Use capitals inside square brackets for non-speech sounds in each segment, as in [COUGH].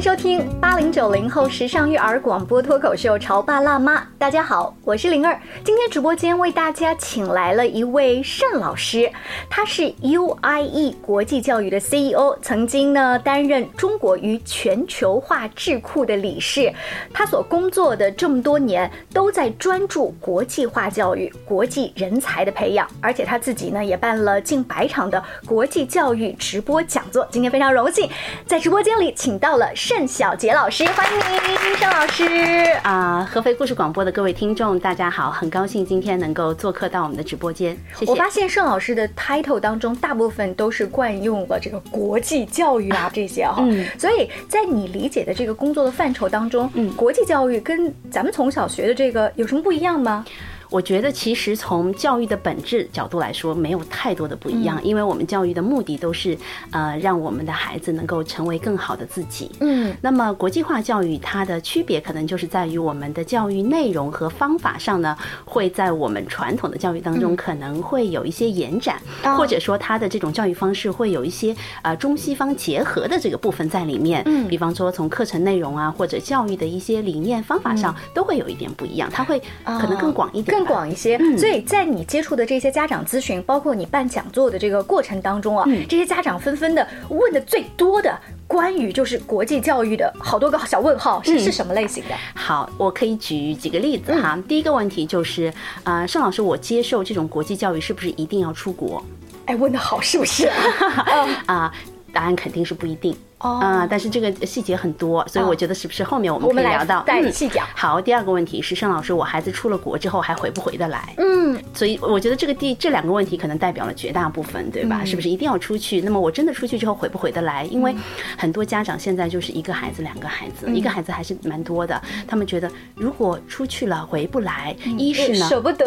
收听八零九零后时尚育儿广播脱口秀《潮爸辣妈》。大家好，我是灵儿。今天直播间为大家请来了一位盛老师，他是 UIE 国际教育的 CEO，曾经呢担任中国与全球化智库的理事。他所工作的这么多年都在专注国际化教育、国际人才的培养，而且他自己呢也办了近百场的国际教育直播讲座。今天非常荣幸在直播间里请到了。盛小杰老师，欢迎您，盛老师啊！合肥故事广播的各位听众，大家好，很高兴今天能够做客到我们的直播间。谢谢。我发现盛老师的 title 当中，大部分都是惯用了这个国际教育啊这些哈，嗯，所以在你理解的这个工作的范畴当中，嗯，国际教育跟咱们从小学的这个有什么不一样吗？我觉得其实从教育的本质角度来说，没有太多的不一样，因为我们教育的目的都是，呃，让我们的孩子能够成为更好的自己。嗯，那么国际化教育它的区别可能就是在于我们的教育内容和方法上呢，会在我们传统的教育当中可能会有一些延展，或者说它的这种教育方式会有一些呃中西方结合的这个部分在里面。嗯，比方说从课程内容啊，或者教育的一些理念方法上，都会有一点不一样，它会可能更广一点。更广一些，所以在你接触的这些家长咨询，包括你办讲座的这个过程当中啊，这些家长纷纷的问的最多的关于就是国际教育的好多个小问号是是什么类型的？好，我可以举几个例子哈。第一个问题就是，呃，盛老师，我接受这种国际教育是不是一定要出国？哎，问的好，是不是？[LAUGHS] 啊，答案肯定是不一定。啊，但是这个细节很多，所以我觉得是不是后面我们可以聊到再细讲？好，第二个问题是盛老师，我孩子出了国之后还回不回得来？嗯，所以我觉得这个第这两个问题可能代表了绝大部分，对吧？是不是一定要出去？那么我真的出去之后回不回得来？因为很多家长现在就是一个孩子、两个孩子，一个孩子还是蛮多的，他们觉得如果出去了回不来，一是呢舍不得，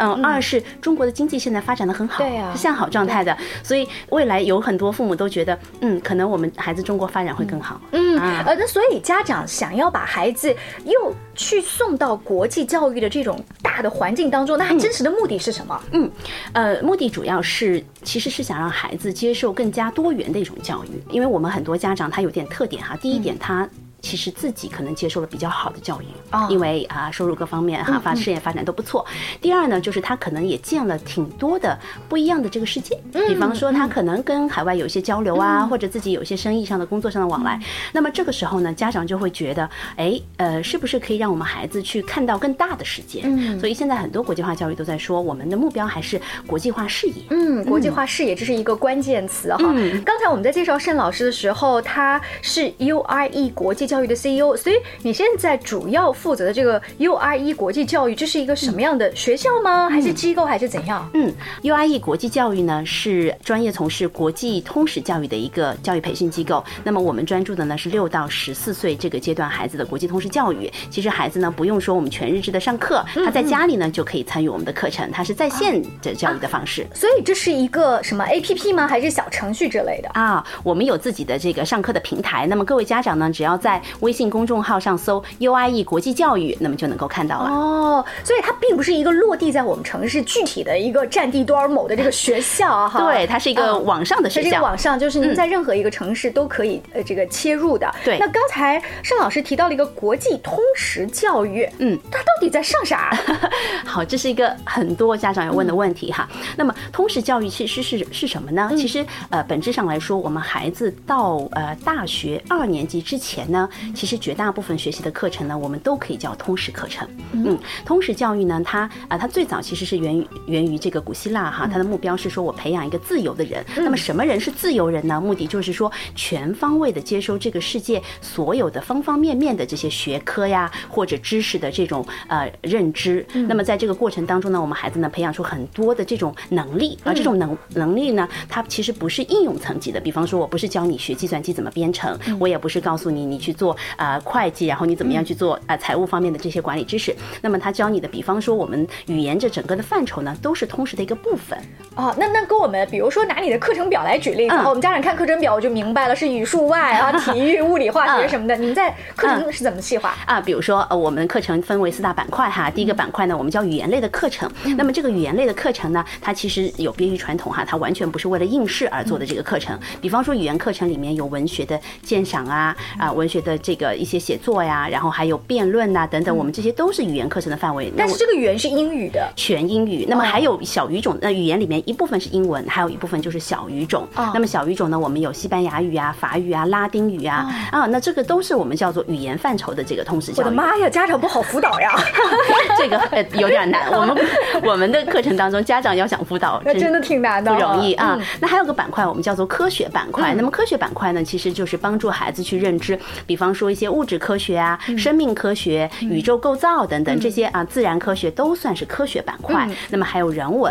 嗯，二是中国的经济现在发展的很好，对呀，是向好状态的，所以未来有很多父母都觉得，嗯，可能我们孩子。中国发展会更好。嗯，呃，那所以家长想要把孩子又去送到国际教育的这种大的环境当中，那真实的目的是什么？嗯，呃，目的主要是其实是想让孩子接受更加多元的一种教育，因为我们很多家长他有点特点哈。第一点，他。其实自己可能接受了比较好的教育，因为啊收入各方面哈发事业发展都不错。第二呢，就是他可能也见了挺多的不一样的这个世界，比方说他可能跟海外有一些交流啊，或者自己有一些生意上的工作上的往来。那么这个时候呢，家长就会觉得，哎呃，是不是可以让我们孩子去看到更大的世界？嗯，所以现在很多国际化教育都在说，我们的目标还是国际化视野。嗯，国际化视野这是一个关键词哈。刚才我们在介绍盛老师的时候，他是 U R E 国际。教育的 CEO，所以你现在主要负责的这个 URE 国际教育，这是一个什么样的学校吗？还是机构，还是怎样？嗯，URE 国际教育呢是专业从事国际通识教育的一个教育培训机构。那么我们专注的呢是六到十四岁这个阶段孩子的国际通识教育。其实孩子呢不用说我们全日制的上课，他在家里呢就可以参与我们的课程，他是在线的教育的方式。所以这是一个什么 APP 吗？还是小程序之类的？啊，我们有自己的这个上课的平台。那么各位家长呢，只要在微信公众号上搜 UIE 国际教育，那么就能够看到了哦。所以它并不是一个落地在我们城市具体的一个占地多少亩的这个学校哈。[LAUGHS] 对，它是一个网上的学校。网上就是您在任何一个城市都可以呃这个切入的。对。那刚才盛老师提到了一个国际通识教育，嗯，它到底在上啥？[LAUGHS] 好，这是一个很多家长要问的问题哈。那么通识教育其实是是什么呢？其实呃本质上来说，我们孩子到呃大学二年级之前呢，其实绝大部分学习的课程呢，我们都可以叫通识课程。嗯，通识教育呢，它啊，它最早其实是源于源于这个古希腊哈，它的目标是说我培养一个自由的人。那么什么人是自由人呢？目的就是说全方位的接收这个世界所有的方方面面的这些学科呀或者知识的这种呃认知。那么在这个过程当中呢，我们孩子呢培养出很多的这种能力，而这种能能力呢，它其实不是应用层级的。比方说我不是教你学计算机怎么编程，我也不是告诉你你去做啊。会计，然后你怎么样去做啊？财务方面的这些管理知识，那么他教你的，比方说我们语言这整个的范畴呢，都是通识的一个部分哦。那那跟我们，比如说拿你的课程表来举例子，我们家长看课程表我就明白了，是语数外啊，[LAUGHS] 体育、物理、化学什么的。你们在课程是怎么细化啊？比如说呃，我们课程分为四大板块哈。第一个板块呢，我们叫语言类的课程。那么这个语言类的课程呢，它其实有别于传统哈，它完全不是为了应试而做的这个课程。比方说语言课程里面有文学的鉴赏啊啊，文学的这个一些写作呀，然后还有辩论呐等等，我们这些都是语言课程的范围。但是这个语言是英语的，全英语。那么还有小语种，那语言里面一部分是英文，还有一部分就是小语种。那么小语种呢，我们有西班牙语啊、法语啊、拉丁语啊啊，那这个都是我们叫做语言范畴的这个通识教育。我的妈呀，家长不好辅导呀，[LAUGHS] 这个有点难。我们 [LAUGHS] 我们的课程当中，家长要想辅导，那真的挺难的，不容易啊。那还有个板块，我们叫做科学板块。那么科学板块呢，其实就是帮助孩子去认知，比方说一些物质科学啊、生命科学、宇宙构造等等这些啊，自然科学都算是科学板块。那么还有人文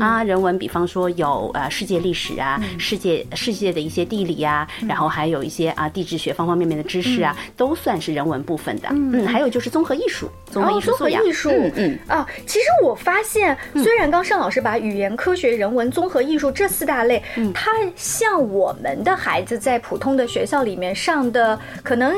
啊，人文，比方说有呃世界历史啊、世界世界的一些地理啊，然后还有一些啊地质学方方面面的知识啊，都算是人文部分的。嗯，还有就是综合艺术，综合艺术素养。艺术，嗯啊，其实我发现，虽然刚盛老师把语言、科学、人文、综合艺术这四大类，它像我们的孩子在普通的学校里面上的，可能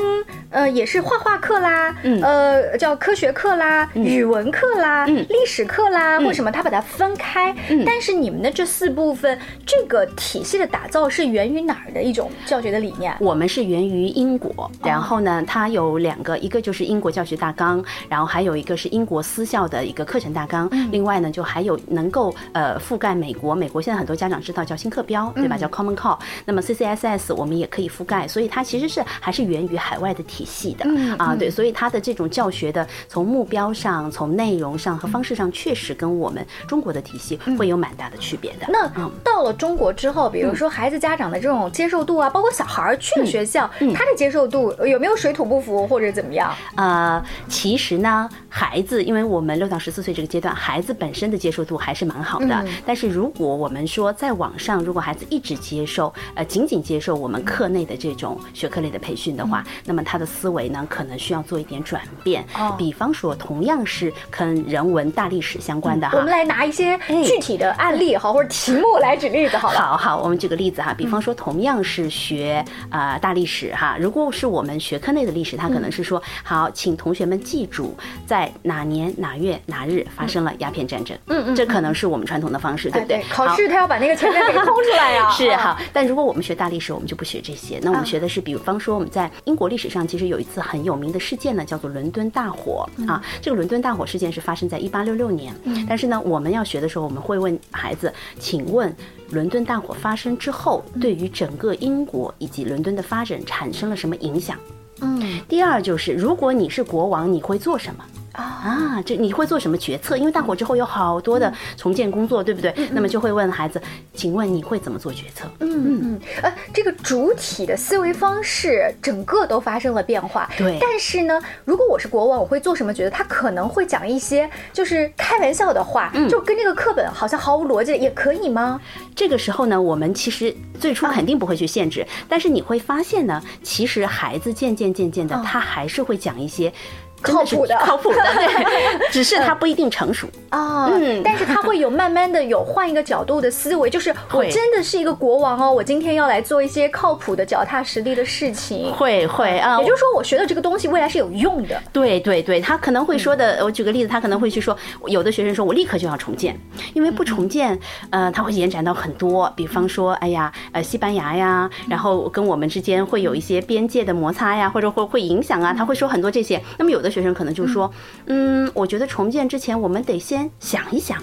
呃也是画画课啦，呃叫科学课啦、语文课啦、历史课啦，或什么，他把它分开。但是你们的这四部分，这个体系的打造是源于哪儿的一种教学的理念？我们是源于英国，然后呢，它有两个，一个就是英国教学大纲，然后还有一个是英国私校的一个课程大纲，另外呢，就还有能够呃覆盖美国，美国现在很多家长知道叫新课标，对吧？叫 Common Core。那么 CCSS 我们也可以覆盖，所以它其实是还是源于海外的体系的。啊，对，所以它的这种教学的从目标上、从内容上和方式上，确实跟我们中国的体系会有蛮大的区别的。那到了中国之后，比如说孩子家长的这种接受度啊，包括小孩儿去了学校，他的接受度有没有水土不服或者怎么样？呃，其实呢，孩子因为我们六到十四岁这个阶段，孩子本身的接受度还是蛮好的。但是如果我们说在网上，如果孩子一直接受，呃，仅仅接受我们课内的这种学科类的培训的话，那么他的思维呢，可能需要做一点转变。哦，比方说，同样是跟人文大历史相关的哈，我们来拿一些具体的案例哈，或者题目来举例子好了。好好，我们举个例子哈，比方说，同样是学啊大历史哈，如果是我们学科内的历史，他可能是说，好，请同学们记住，在哪年哪月哪日发生了鸦片战争。嗯嗯，这可能是我们传统的方式，对不对？考试他要把那个前面给空出来呀。[LAUGHS] 是好，但如果我们学大历史，我们就不学这些。那我们学的是，比方说我们在英国历史上，其实有一次很有名的事件呢，叫做伦敦大火啊。这个伦敦大火事件是发生在一八六六年。但是呢，我们要学的时候，我们会问孩子，请问伦敦大火发生之后，对于整个英国以及伦敦的发展产生了什么影响？嗯。第二就是，如果你是国王，你会做什么？啊，这你会做什么决策？因为大火之后有好多的重建工作，对不对？那么就会问孩子，请问你会怎么做决策？嗯嗯，呃，这个主体的思维方式整个都发生了变化。对。但是呢，如果我是国王，我会做什么决策？他可能会讲一些就是开玩笑的话，就跟这个课本好像毫无逻辑，也可以吗？这个时候呢，我们其实最初肯定不会去限制，但是你会发现呢，其实孩子渐渐渐渐的，他还是会讲一些。靠谱的，靠谱的，[LAUGHS] 对，只是他不一定成熟啊。嗯，但是他会有慢慢的有换一个角度的思维，就是我真的是一个国王哦，我今天要来做一些靠谱的、脚踏实地的事情。会会啊，也就是说，我学的这个东西未来是有用的。对对对，他可能会说的，我举个例子，他可能会去说，有的学生说我立刻就要重建，因为不重建，呃，他会延展到很多，比方说，哎呀，呃，西班牙呀，然后跟我们之间会有一些边界的摩擦呀，或者会会影响啊，他会说很多这些。那么有的。学生可能就说，嗯，我觉得重建之前，我们得先想一想，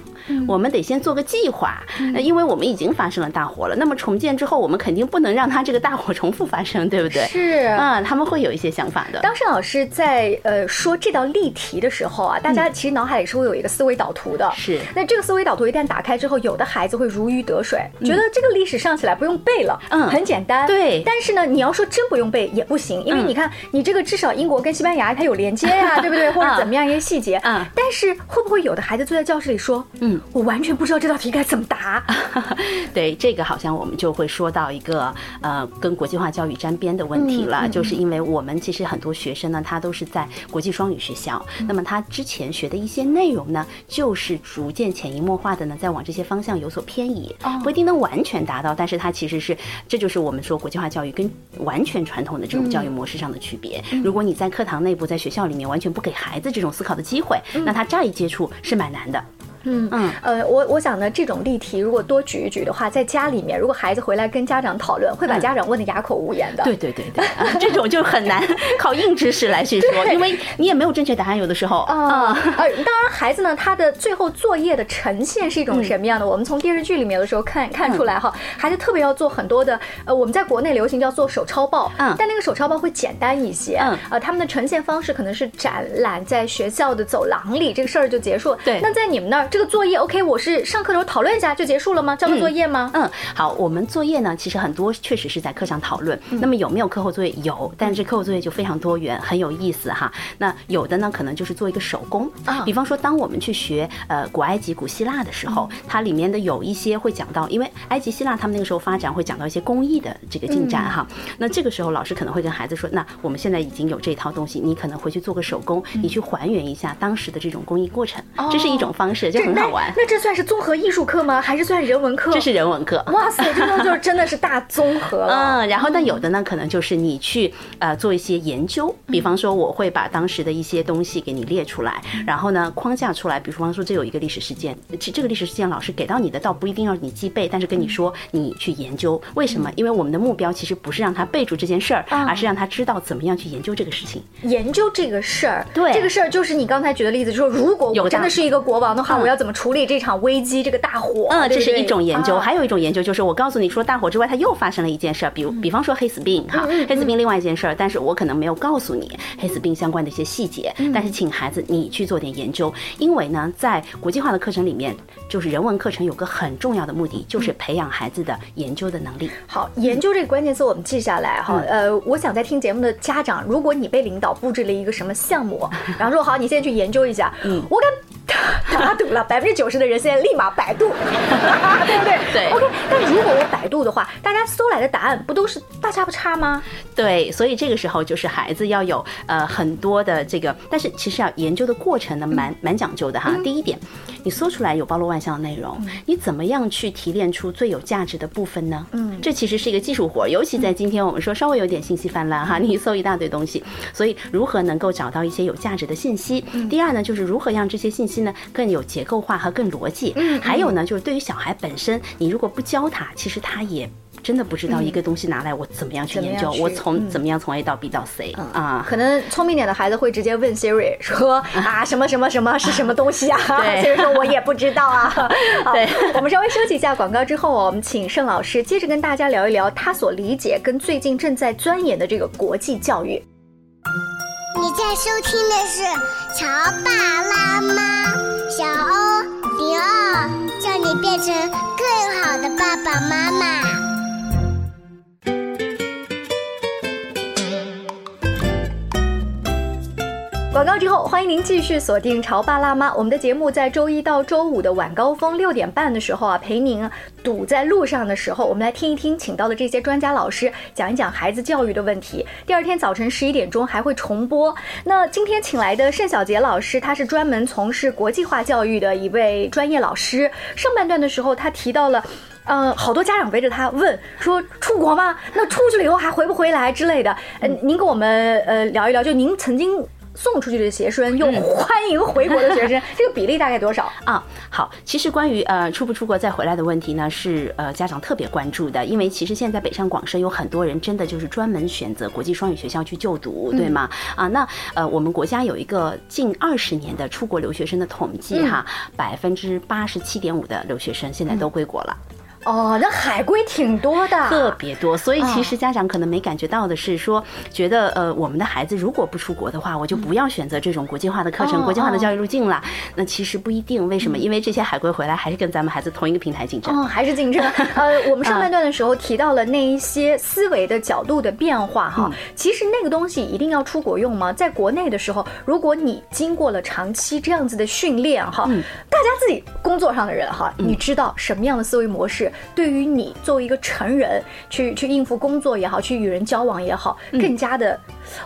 我们得先做个计划，因为我们已经发生了大火了。那么重建之后，我们肯定不能让它这个大火重复发生，对不对？是啊，他们会有一些想法的。当时老师在呃说这道例题的时候啊，大家其实脑海里是会有一个思维导图的。是，那这个思维导图一旦打开之后，有的孩子会如鱼得水，觉得这个历史上起来不用背了，嗯，很简单。对。但是呢，你要说真不用背也不行，因为你看，你这个至少英国跟西班牙它有连接。呀，[LAUGHS] 对不对？或者怎么样一些细节？嗯，但是会不会有的孩子坐在教室里说：“嗯，我完全不知道这道题该怎么答。[LAUGHS] ”对，这个好像我们就会说到一个呃，跟国际化教育沾边的问题了。就是因为我们其实很多学生呢，他都是在国际双语学校，那么他之前学的一些内容呢，就是逐渐潜移默化的呢，在往这些方向有所偏移，不一定能完全达到，但是它其实是，这就是我们说国际化教育跟完全传统的这种教育模式上的区别。如果你在课堂内部，在学校里面。完全不给孩子这种思考的机会，那他乍一接触是蛮难的。嗯嗯，呃，我我想呢，这种例题如果多举一举的话，在家里面，如果孩子回来跟家长讨论，会把家长问的哑口无言的。对对对对，这种就很难 [LAUGHS] 靠硬知识来去说，因为你也没有正确答案，有的时候啊。呃，当然，孩子呢，他的最后作业的呈现是一种什么样的？我们从电视剧里面有的时候看看出来哈，孩子特别要做很多的，呃，我们在国内流行叫做手抄报，嗯，但那个手抄报会简单一些，嗯，呃，他们的呈现方式可能是展览在学校的走廊里，这个事儿就结束了。对，那在你们那儿，这个作业 OK，我是上课的时候讨论一下就结束了吗？交个作业吗？嗯，好，我们作业呢，其实很多确实是在课上讨论。那么有没有课后作业？有，但是课后作业就非常多元，很有意思哈。那有的呢，可能就是做一个手工啊，比方说，当我们去学呃古埃及、古希腊的时候，它里面的有一些会讲到，因为埃及、希腊他们那个时候发展会讲到一些工艺的这个进展哈。那这个时候老师可能会跟孩子说，那我们现在已经有这套东西，你可能回去做个手工，你去还原一下当时的这种工艺过程，这是一种方式，就很好玩。那这算是综合艺术课吗？还是算人文课？这是人文课。哇塞，这种就是真的是大综合 [LAUGHS] 嗯，然后那有的呢，可能就是你去呃做一些研究，比方说我会把当时的一些东西给你列出来，然后呢框架出来，比方说这有一个历史事件，其这个历史事件老师给到你的倒不一定要你记背，但是跟你说你去研究，为什么？因为我们的目标其实不是让他背住这件事儿，而是让他知道怎么样去研究这个事情。研究这个事儿，对，这个事儿就是你刚才举的例子，就说如果我真的是一个国王的话，我要怎么处理这场危机？这个大火，嗯，这是一种研究，还有一种研究就是我告诉你，除了大火之外，它又发生了一件事儿，比如比方说黑死病哈，黑死病另外一件事儿，但是我可能没有告诉你黑死病相关的一些细节，但是请孩子你去做点研究，因为呢，在国际化的课程里面，就是人文课程有个很重要的目的，就是培养孩子的研究的能力。好，研究这个关键词我们记下来哈，呃，我想在听节目的家长，如果你被领导布置了一个什么项目，[LAUGHS] 然后说好，你现在去研究一下，嗯，我跟。打赌了，百分之九十的人现在立马百度，[LAUGHS] 对不对？对。OK，但如果我百度的话，大家搜来的答案不都是大差不差吗？对，所以这个时候就是孩子要有呃很多的这个，但是其实要研究的过程呢，蛮蛮讲究的哈。第一点，你搜出来有包罗万象的内容，你怎么样去提炼出最有价值的部分呢？嗯，这其实是一个技术活，尤其在今天我们说稍微有点信息泛滥哈，[LAUGHS] 你搜一大堆东西，所以如何能够找到一些有价值的信息？第二呢，就是如何让这些信息呢？更有结构化和更逻辑，嗯，还有呢，就是对于小孩本身，你如果不教他，其实他也真的不知道一个东西拿来我怎么样去研究，我从怎么样从 A 到 B 到 C 啊？可能聪明点的孩子会直接问 Siri 说 [LAUGHS] 啊什么什么什么是什么东西啊？Siri 说我也不知道啊。[LAUGHS] 对，我们稍微休息一下广告之后，我们请盛老师接着跟大家聊一聊他所理解跟最近正在钻研的这个国际教育。你在收听的是《乔爸拉妈》。小欧零二，叫你变成更好的爸爸妈妈。广告之后，欢迎您继续锁定《潮爸辣妈》。我们的节目在周一到周五的晚高峰六点半的时候啊，陪您堵在路上的时候，我们来听一听请到的这些专家老师讲一讲孩子教育的问题。第二天早晨十一点钟还会重播。那今天请来的盛小杰老师，他是专门从事国际化教育的一位专业老师。上半段的时候，他提到了，呃，好多家长围着他问说：“出国吗？那出去了以后还回不回来之类的？”嗯，您跟我们呃聊一聊，就您曾经。送出去的学生又欢迎回国的学生，[LAUGHS] 这个比例大概多少啊？好，其实关于呃出不出国再回来的问题呢，是呃家长特别关注的，因为其实现在北上广深有很多人真的就是专门选择国际双语学校去就读，对吗？啊，那呃我们国家有一个近二十年的出国留学生的统计哈，百分之八十七点五的留学生现在都归国了。哦，那海归挺多的，特别多，所以其实家长可能没感觉到的是说，觉得呃，我们的孩子如果不出国的话，我就不要选择这种国际化的课程、国际化的教育路径了。那其实不一定，为什么？因为这些海归回来还是跟咱们孩子同一个平台竞争，哦，还是竞争。[LAUGHS] 呃，我们上半段的时候提到了那一些思维的角度的变化哈，其实那个东西一定要出国用吗？在国内的时候，如果你经过了长期这样子的训练哈，大家自己工作上的人哈，你知道什么样的思维模式？对于你作为一个成人去去应付工作也好，去与人交往也好，更加的，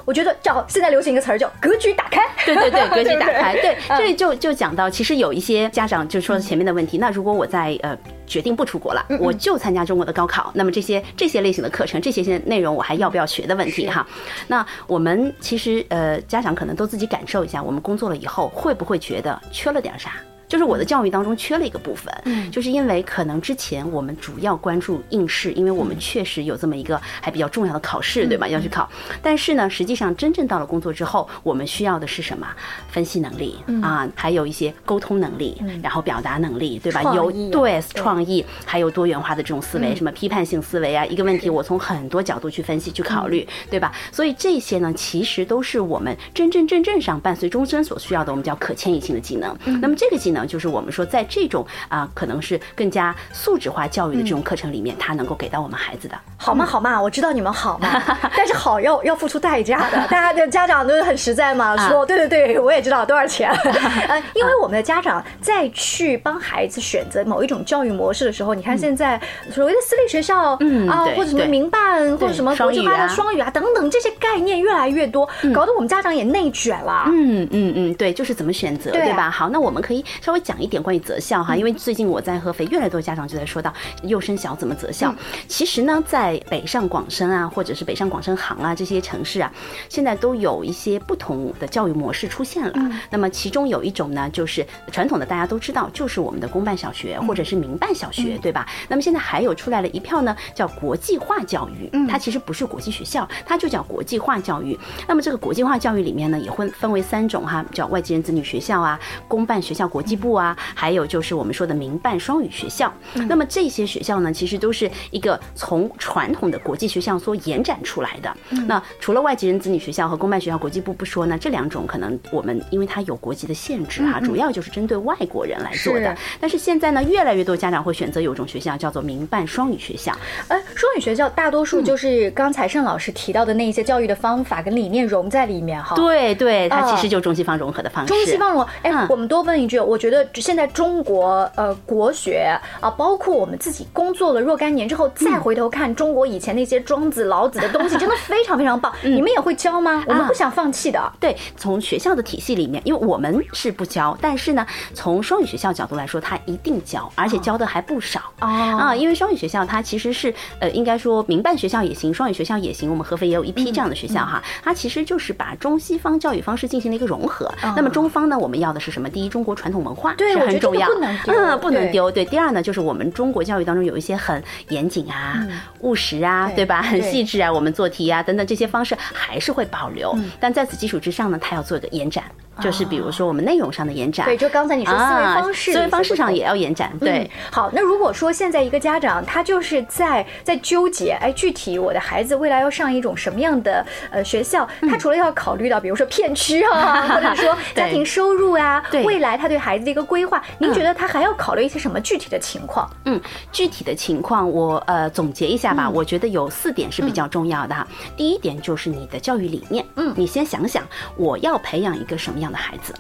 我觉得叫现在流行一个词儿叫格局打开。[LAUGHS] 对对对，格局打开。[LAUGHS] 对，这里就就讲到，其实有一些家长就说前面的问题。那如果我在呃决定不出国了，我就参加中国的高考，那么这些这些类型的课程，这些些内容我还要不要学的问题哈？那我们其实呃家长可能都自己感受一下，我们工作了以后会不会觉得缺了点啥？就是我的教育当中缺了一个部分，嗯就是因为可能之前我们主要关注应试，因为我们确实有这么一个还比较重要的考试，对吧？要去考。但是呢，实际上真正到了工作之后，我们需要的是什么？分析能力啊，还有一些沟通能力，然后表达能力，对吧？有对创意，还有多元化的这种思维，什么批判性思维啊，一个问题我从很多角度去分析、去考虑，对吧？所以这些呢，其实都是我们真真正正上伴随终身所需要的，我们叫可迁移性的技能。那么这个技能就是我们说在这种啊、可能是更加素质化教育的这种课程里面，它能够给到我们孩子的。好嘛好嘛，我知道你们好嘛，[LAUGHS] 但是好要要付出代价的。大家的家长都是很实在嘛，[LAUGHS] 说对对对，我也知道多少钱。[LAUGHS] 呃，因为我们的家长在去帮孩子选择某一种教育模式的时候，你看现在所谓的私立学校，啊，嗯啊或者什么民办，或者什么国际化的双语啊等等这些概念越来越多，搞得我们家长也内卷了。嗯嗯嗯，对，就是怎么选择，对吧？好，那我们可以稍微讲一点关于择校哈，因为最近我在合肥，越来越多家长就在说到幼升小怎么择嗯校。其实呢，在北上广深啊，或者是北上广深杭啊这些城市啊，现在都有一些不同的教育模式出现了。嗯那么其中有一种呢，就是传统的大家都知道，就是我们的公办小学或者是民办小学，对吧？那么现在还有出来了一票呢，叫国际化教育，它其实不是国际学校，它就叫国际化教育。那么这个国际化教育里面呢，也会分为三种哈，叫外籍人子女学校啊、公办学校国际部啊，还有就是我们说的民办双语学校。那么这些学校呢，其实都是一个从传统的国际学校所延展出来的。那除了外籍人子女学校和公办学校国际部不说呢，这两种可能我们因为它有国籍的限制哈，主要就是针对外国人来做的。但是现在呢，越来越多家长会选择有一种学校叫做民办双语学校。哎，双语学校大多数就是刚才盛老师提到的那一些教育的方法跟理念融在里面哈。对对，它啊其实就是中西方融合的方式。中西方融合，哎嗯，我们多问一句，我觉得现在中国呃国学啊，包括我们自己工作了若干年之后，再嗯回头看中国以前那些庄子、老子的东西，真的非常非常棒。[LAUGHS] 嗯你们也会教吗？我们啊不想放弃的。对，从学校的体系里面，因为我们是不教，但是呢，从双语学校角度来说，它一定教，而且教的还不少。哦啊，因为双语学校它其实是呃，应该说民办学校也行，双语学校也行。我们合肥也有一批这样的学校哈，它其实就是把中西方教育方式进行了一个融合。那么中方呢，我们要的是什么？第一，中国传统文化是很重要，不能丢嗯，不能对丢。对，第二呢，就是我们中国教育当中有一些很严谨啊、务实啊，对对吧？很细致啊，我们做题啊等等这些方式还是会保留，但在此基础之上呢，它要做一个延展，就是比如说我们内容上的延展。对，就刚才你说思维啊方式，思维方式上也要延展，对嗯。好，那如果说现在一个家长他就是在在纠结，哎，具体我的孩子未来要上一种什么样的呃学校，他除了要考虑到比如说片区啊，或者说 [LAUGHS] 家庭收入啊，对未来他对孩子的一个规划，您觉得他还要考虑一些什么具体的情况？嗯，具体的情况我呃总结一下吧，我觉得有四点是比较重要的哈。第一点就是你的教育理念，嗯，你先想想我要培养一个什么样的孩子。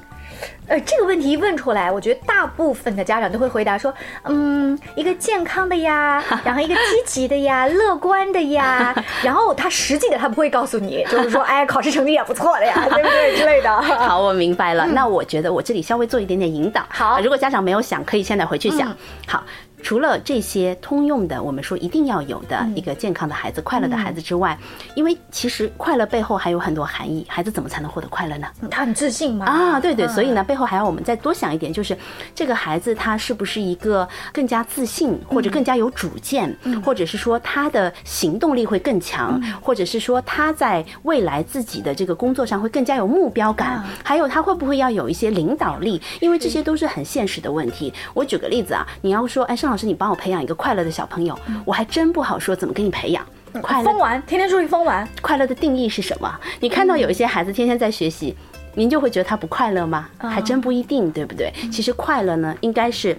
呃，这个问题一问出来，我觉得大部分的家长都会回答说，嗯，一个健康的呀，[LAUGHS] 然后一个积极的呀，乐观的呀，[LAUGHS] 然后他实际的他不会告诉你，就是说，[LAUGHS] 哎，考试成绩也不错的呀，对不对之类的。好，我明白了。那我觉得我这里稍微做一点点引导。好啊如果家长没有想，可以现在回去想嗯。好。除了这些通用的，我们说一定要有的一个健康的孩子、快乐的孩子之外，因为其实快乐背后还有很多含义。孩子怎么才能获得快乐呢？他很自信吗？啊，对对，嗯所以呢，背后还要我们再多想一点，就是这个孩子他是不是一个更加自信，或者更加有主见，或者是说他的行动力会更强，或者是说他在未来自己的这个工作上会更加有目标感啊，还有他会不会要有一些领导力？因为这些都是很现实的问题。我举个例子啊，你要说，哎，盛老师，你帮我培养一个快乐的小朋友，我还真不好说怎么给你培养。快乐疯玩，天天出去疯玩。快乐的定义是什么？你看到有一些孩子天天在学习，您就会觉得他不快乐吗？还真不一定，对不对？其实快乐呢，应该是。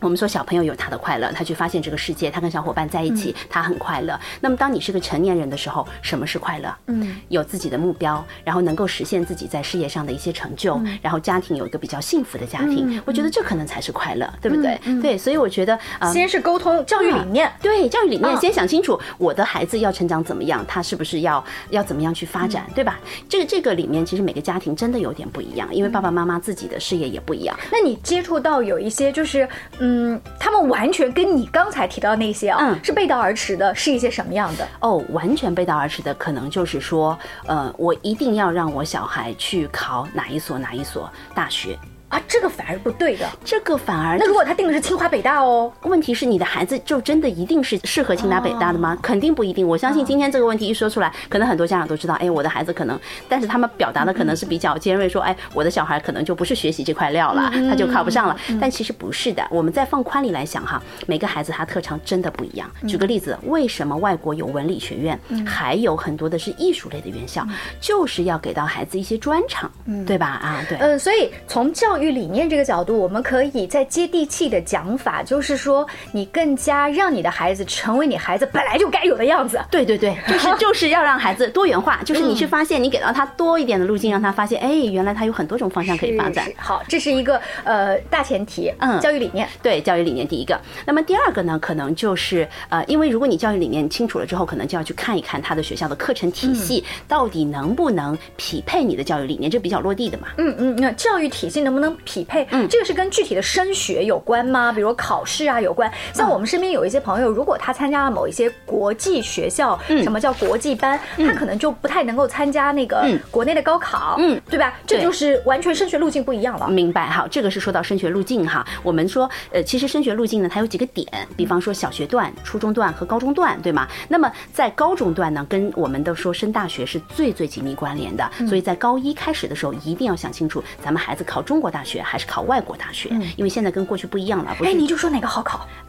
我们说小朋友有他的快乐，他去发现这个世界，他跟小伙伴在一起，他很快乐。那么当你是个成年人的时候，什么是快乐？嗯，有自己的目标，然后能够实现自己在事业上的一些成就，然后家庭有一个比较幸福的家庭，我觉得这可能才是快乐，对不对？对，所以我觉得，呃，先是沟通教育理念，对教育理念，嗯先想清楚我的孩子要成长怎么样，他是不是要要怎么样去发展，对吧？这个这个里面其实每个家庭真的有点不一样，因为爸爸妈妈自己的事业也不一样。那你接触到有一些就是，嗯，他们完全跟你刚才提到那些啊，嗯是背道而驰的，是一些什么样的？哦，完全背道而驰的，可能就是说，呃，我一定要让我小孩去考哪一所哪一所大学。啊，这个反而不对的。这个反而那如果他定的是清华北大哦，问题是你的孩子就真的一定是适合清华北大的吗？肯定不一定。我相信今天这个问题一说出来，可能很多家长都知道，哎，我的孩子可能，但是他们表达的可能是比较尖锐，说，哎，我的小孩可能就不是学习这块料了，他就考不上了。但其实不是的，我们再放宽里来想哈，每个孩子他特长真的不一样。举个例子，为什么外国有文理学院，还有很多的是艺术类的院校，就是要给到孩子一些专长，对吧？啊，对。嗯，所以从教育理念这个角度，我们可以在接地气的讲法，就是说你更加让你的孩子成为你孩子本来就该有的样子。对对对，[LAUGHS] 就是就是要让孩子多元化，就是你去发现，你给到他多一点的路径，让他发现，哎，原来他有很多种方向可以发展。好，这是一个呃大前提，嗯，教育理念。对，教育理念第一个。那么第二个呢，可能就是呃，因为如果你教育理念清楚了之后，可能就要去看一看他的学校的课程体系到底能不能匹配你的教育理念，这比较落地的嘛。嗯嗯，那教育体系能不能匹配？嗯，这个是跟具体的升学有关吗？比如考试啊有关。像我们身边有一些朋友，如果他参加了某一些国际学校，什么叫国际班，他可能就不太能够参加那个国内的高考，嗯，对吧？这就是完全升学路径不一样了。明白哈，这个是说到升学路径哈。我们说，呃，其实升学路径呢，它有几个点，比方说小学段、初中段和高中段，对吗？那么在高中段呢，跟我们的说升大学是最最紧密关联的。所以在高一开始的时候，一定要想清楚，咱们孩子考中国大学还是考外国大学？因为现在跟过去不一样了。哎，你就说哪个好考？[LAUGHS]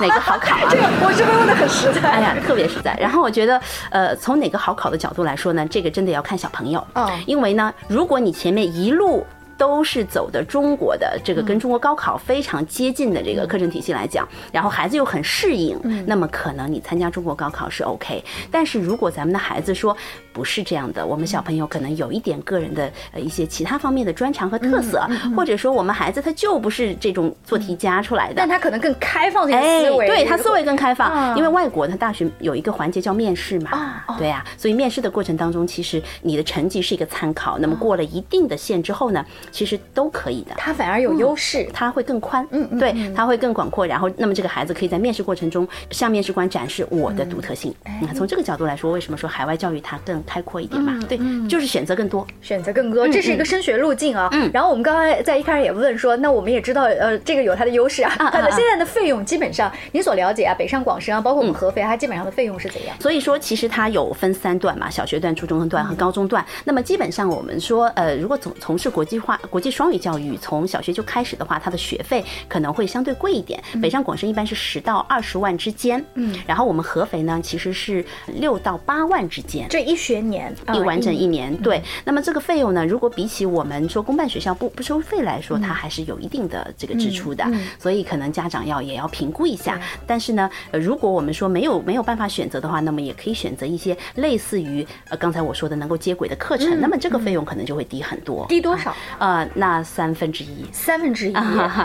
哪个好考啊？[LAUGHS] 这个我是不是问的很实在？哎呀，特别实在。然后我觉得，呃，从哪个好考的角度来说呢，这个真的要看小朋友。哦。因为呢，如果你前面一路。都是走的中国的这个跟中国高考非常接近的这个课程体系来讲，然后孩子又很适应，那么可能你参加中国高考是 OK。但是如果咱们的孩子说不是这样的，我们小朋友可能有一点个人的呃一些其他方面的专长和特色，或者说我们孩子他就不是这种做题家出来的，但他可能更开放的思维，对他思维更开放，因为外国他大学有一个环节叫面试嘛，对呀，所以面试的过程当中，其实你的成绩是一个参考，那么过了一定的线之后呢？其实都可以的，它反而有优势，他会更宽，嗯嗯，对，它会更广阔。然后，那么这个孩子可以在面试过程中向面试官展示我的独特性。你看，从这个角度来说，为什么说海外教育它更开阔一点嘛？对，就是选择更多，选择更多，这是一个升学路径啊。嗯。然后我们刚才在一开始也问说，那我们也知道，呃，这个有它的优势啊。它的现在的费用基本上，你所了解啊，北上广深啊，包括我们合肥，它基本上的费用是怎样？所以说，其实它有分三段嘛，小学段、初中段和高中段。那么基本上我们说，呃，如果从从事国际化、国际。双语教育从小学就开始的话，它的学费可能会相对贵一点。北上广深一般是十到二十万之间，嗯，然后我们合肥呢，其实是六到八万之间。这一学年，一完整一年，对。那么这个费用呢，如果比起我们说公办学校不不收费来说，它还是有一定的这个支出的。所以可能家长要也要评估一下。但是呢，呃如果我们说没有没有办法选择的话，那么也可以选择一些类似于呃刚才我说的能够接轨的课程。那么这个费用可能就会低很多。低多少？呃，那。三分之一，三分之一，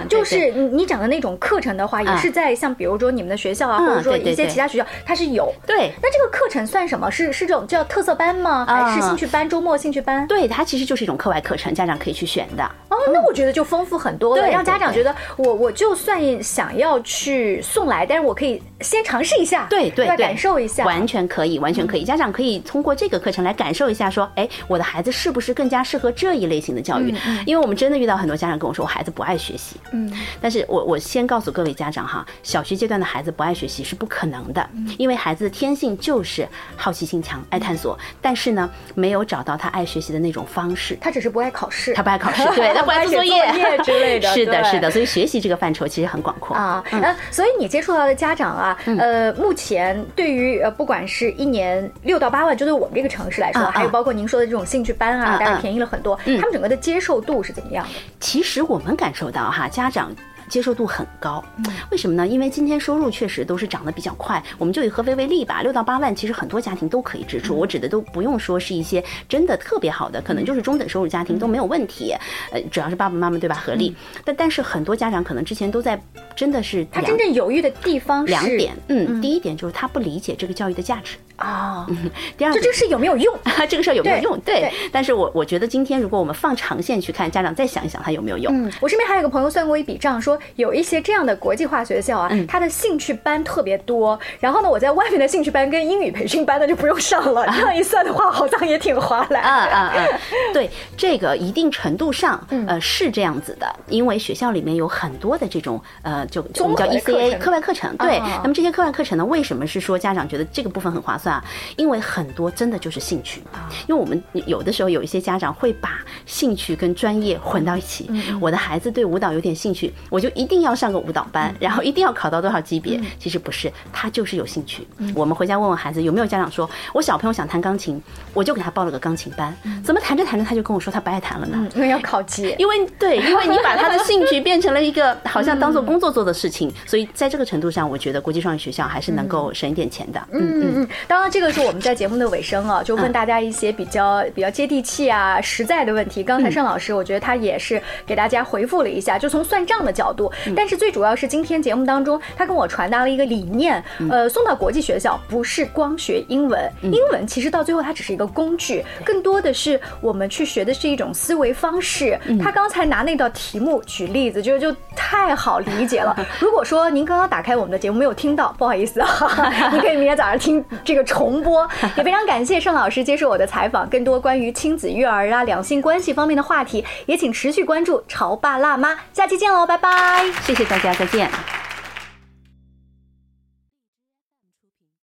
就是你你讲的那种课程的话，也是在像比如说你们的学校啊，或者说一些其他学校，它是有。对，那这个课程算什么？是是这种叫特色班吗？还是兴趣班？周末兴趣班？对，它其实就是一种课外课程，家长可以去选的。哦，那我觉得就丰富很多了，让家长觉得我我就算想要去送来，但是我可以先尝试一下，对对对，感受一下，完全可以，完全可以。家长可以通过这个课程来感受一下，说，哎，我的孩子是不是更加适合这一类型的教育？因为我们真的遇到很多家长跟我说，我孩子不爱学习。嗯，但是我我先告诉各位家长哈，小学阶段的孩子不爱学习是不可能的，因为孩子的天性就是好奇心强，爱探索，但是呢，没有找到他爱学习的那种方式。他只是不爱考试，他不爱考试，[LAUGHS] 对。他不爱做作业之类的，[LAUGHS] 是的，是的，所以学习这个范畴其实很广阔啊。嗯，所以你接触到的家长啊，呃，目前对于呃，不管是一年六到八万，就对我们这个城市来说，还有包括您说的这种兴趣班啊，当然便宜了很多。他们整个的接受度是怎么样的？其实我们感受到哈，家长。接受度很高，为什么呢？因为今天收入确实都是涨得比较快。我们就以合肥为例吧，六到八万，其实很多家庭都可以支出。我指的都不用说是一些真的特别好的，可能就是中等收入家庭都没有问题。呃，主要是爸爸妈妈对吧？合力。但但是很多家长可能之前都在，真的是他真正犹豫的地方两点。嗯，第一点就是他不理解这个教育的价值。啊，[LAUGHS] 第二个这这是有没有用？[LAUGHS] 这个事儿有没有用？对对，但是我我觉得今天如果我们放长线去看，家长再想一想它有没有用。嗯，我身边还有一个朋友算过一笔账，说有一些这样的国际化学校啊，嗯它的兴趣班特别多，然后呢，我在外面的兴趣班跟英语培训班那就不用上了。这样一算的话，好像也挺划来。啊啊啊！对，这个一定程度上，嗯呃，是这样子的，因为学校里面有很多的这种呃，就就我们叫 ECA 课外课程。对，啊那么这些课外课程呢，为什么是说家长觉得这个部分很划算啊？因为很多真的就是兴趣，啊因为我们有的时候有一些家长会把兴趣跟专业混到一起。嗯我的孩子对舞蹈有点兴趣，我就一定要上个舞蹈嗯班，然后一定要考到多少级别？其实不是，他就是有兴趣。我们回家问问孩子，有没有家长说，我小朋友想弹钢琴，我就给他报了个钢琴班，怎么弹着弹着他就跟我说他不爱弹了呢？嗯，因为要考级。因为对，因为你把他的兴趣变成了一个好像当做工作做的事情，所以在这个程度上，我觉得国际双语学校还是能够省一点钱的。嗯嗯。嗯嗯，当然这个是我们在节目的尾声啊，就问大家一些比较比较接地气啊、实在的问题。刚才盛老师，我觉得他也是给大家回复了一下，就从算账的角度。但是最主要是今天节目当中，他跟我传达了一个理念，呃，送到国际学校不是光学英文，英文其实到最后它只是一个工具，更多的是我们去学的是一种思维方式。他刚才拿那道题目举例子，就就太好理解了。[LAUGHS] 如果说您刚刚打开我们的节目没有听到，不好意思啊，[LAUGHS] 你可以明天早上听这个重播。[LAUGHS] 也非常感谢盛老师接受我的采访，更多关于亲子育儿啊、两性关系方面的话题，也请持续关注《潮爸辣妈》，下期见喽，拜拜。谢谢大家，再见。